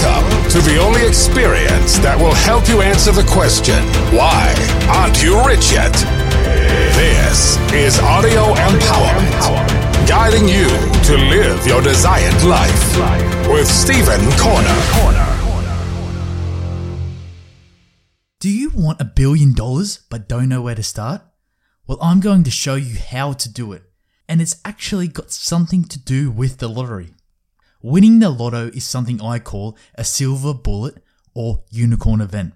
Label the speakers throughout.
Speaker 1: Welcome to the only experience that will help you answer the question why aren't you rich yet? This is Audio Empowerment, guiding you to live your desired life with Stephen Corner.
Speaker 2: Do you want a billion dollars but don't know where to start? Well, I'm going to show you how to do it, and it's actually got something to do with the lottery. Winning the lotto is something I call a silver bullet or unicorn event.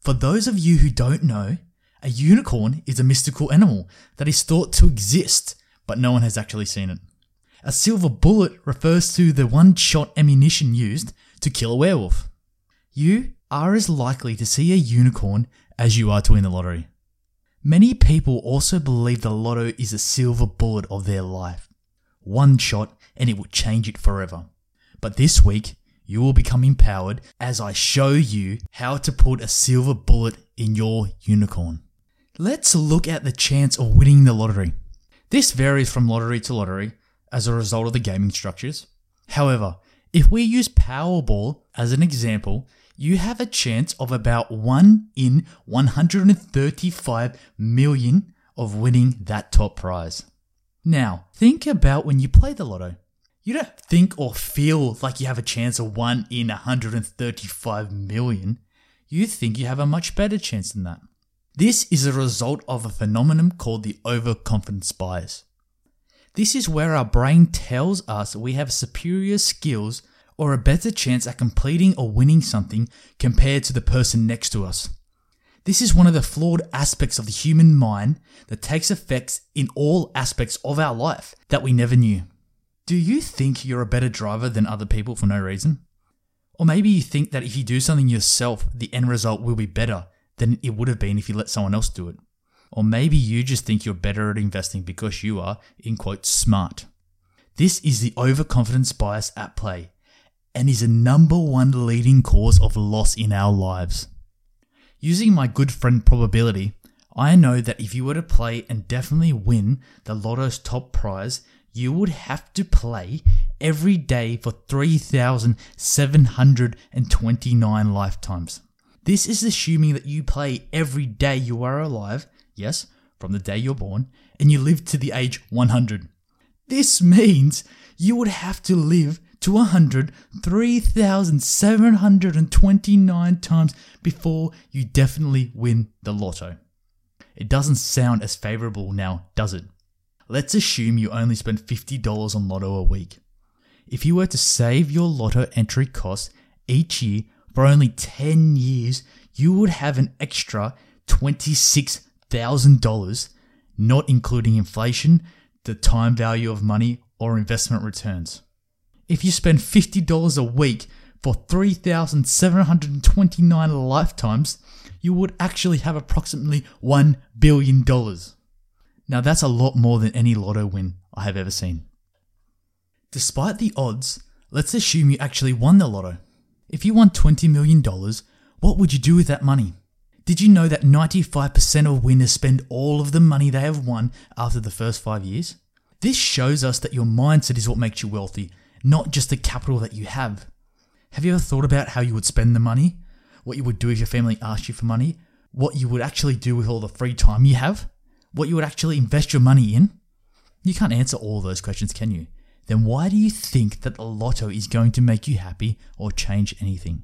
Speaker 2: For those of you who don't know, a unicorn is a mystical animal that is thought to exist, but no one has actually seen it. A silver bullet refers to the one shot ammunition used to kill a werewolf. You are as likely to see a unicorn as you are to win the lottery. Many people also believe the lotto is a silver bullet of their life. One shot and it will change it forever. But this week, you will become empowered as I show you how to put a silver bullet in your unicorn. Let's look at the chance of winning the lottery. This varies from lottery to lottery as a result of the gaming structures. However, if we use Powerball as an example, you have a chance of about 1 in 135 million of winning that top prize. Now, think about when you play the lotto. You don't think or feel like you have a chance of 1 in 135 million. You think you have a much better chance than that. This is a result of a phenomenon called the overconfidence bias. This is where our brain tells us we have superior skills or a better chance at completing or winning something compared to the person next to us. This is one of the flawed aspects of the human mind that takes effects in all aspects of our life that we never knew. Do you think you're a better driver than other people for no reason? Or maybe you think that if you do something yourself, the end result will be better than it would have been if you let someone else do it. Or maybe you just think you're better at investing because you are, in quotes, smart. This is the overconfidence bias at play and is a number one leading cause of loss in our lives. Using my good friend probability, I know that if you were to play and definitely win the Lotto's top prize, you would have to play every day for 3,729 lifetimes. This is assuming that you play every day you are alive, yes, from the day you're born, and you live to the age 100. This means you would have to live to 100 3,729 times before you definitely win the lotto. It doesn't sound as favorable now, does it? Let's assume you only spend $50 on lotto a week. If you were to save your lotto entry costs each year for only 10 years, you would have an extra $26,000, not including inflation, the time value of money, or investment returns. If you spend $50 a week for 3,729 lifetimes, you would actually have approximately $1 billion. Now that's a lot more than any lotto win I have ever seen. Despite the odds, let's assume you actually won the lotto. If you won $20 million, what would you do with that money? Did you know that 95% of winners spend all of the money they have won after the first five years? This shows us that your mindset is what makes you wealthy not just the capital that you have. Have you ever thought about how you would spend the money? What you would do if your family asked you for money? What you would actually do with all the free time you have? What you would actually invest your money in? You can't answer all those questions, can you? Then why do you think that the lotto is going to make you happy or change anything?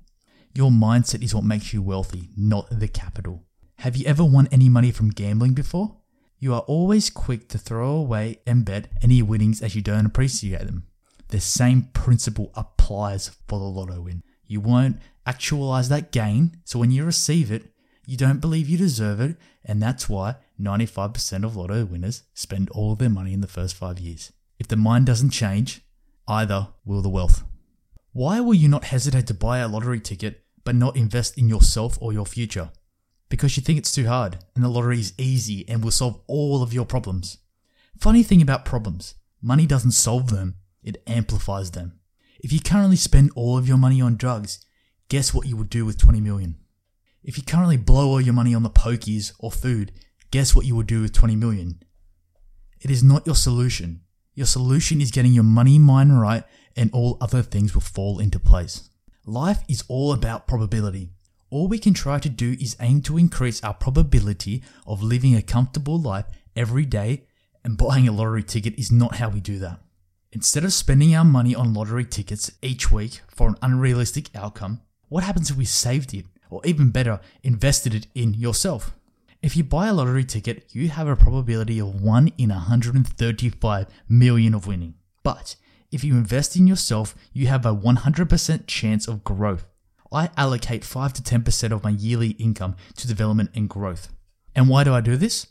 Speaker 2: Your mindset is what makes you wealthy, not the capital. Have you ever won any money from gambling before? You are always quick to throw away and bet any winnings as you don't appreciate them the same principle applies for the lotto win. You won't actualize that gain, so when you receive it, you don't believe you deserve it, and that's why 95% of lotto winners spend all of their money in the first five years. If the mind doesn't change, either will the wealth. Why will you not hesitate to buy a lottery ticket but not invest in yourself or your future? Because you think it's too hard and the lottery is easy and will solve all of your problems. Funny thing about problems, money doesn't solve them, it amplifies them. If you currently spend all of your money on drugs, guess what you would do with 20 million? If you currently blow all your money on the pokies or food, guess what you will do with 20 million? It is not your solution. Your solution is getting your money mind right and all other things will fall into place. Life is all about probability. All we can try to do is aim to increase our probability of living a comfortable life every day, and buying a lottery ticket is not how we do that. Instead of spending our money on lottery tickets each week for an unrealistic outcome, what happens if we saved it, or even better, invested it in yourself? If you buy a lottery ticket, you have a probability of 1 in 135 million of winning. But if you invest in yourself, you have a 100% chance of growth. I allocate 5 to 10% of my yearly income to development and growth. And why do I do this?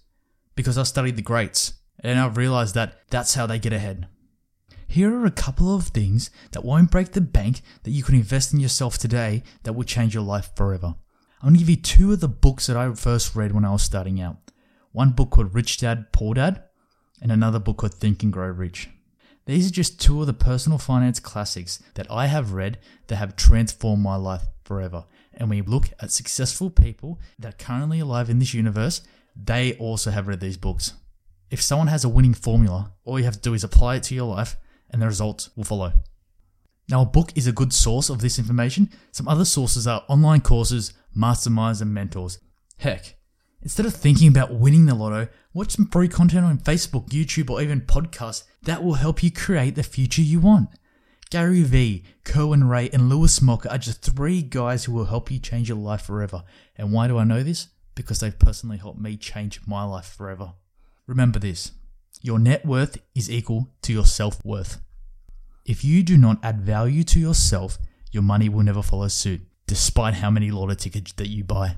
Speaker 2: Because I studied the greats and I've realized that that's how they get ahead. Here are a couple of things that won't break the bank that you can invest in yourself today that will change your life forever. I'm going to give you two of the books that I first read when I was starting out. One book called Rich Dad, Poor Dad, and another book called Think and Grow Rich. These are just two of the personal finance classics that I have read that have transformed my life forever. And when you look at successful people that are currently alive in this universe, they also have read these books. If someone has a winning formula, all you have to do is apply it to your life and the results will follow. Now, a book is a good source of this information. Some other sources are online courses, masterminds, and mentors. Heck, instead of thinking about winning the lotto, watch some free content on Facebook, YouTube, or even podcasts that will help you create the future you want. Gary Vee, Cohen Ray, and Lewis Mocker are just three guys who will help you change your life forever. And why do I know this? Because they've personally helped me change my life forever. Remember this your net worth is equal to your self worth. If you do not add value to yourself, your money will never follow suit, despite how many lotto tickets that you buy.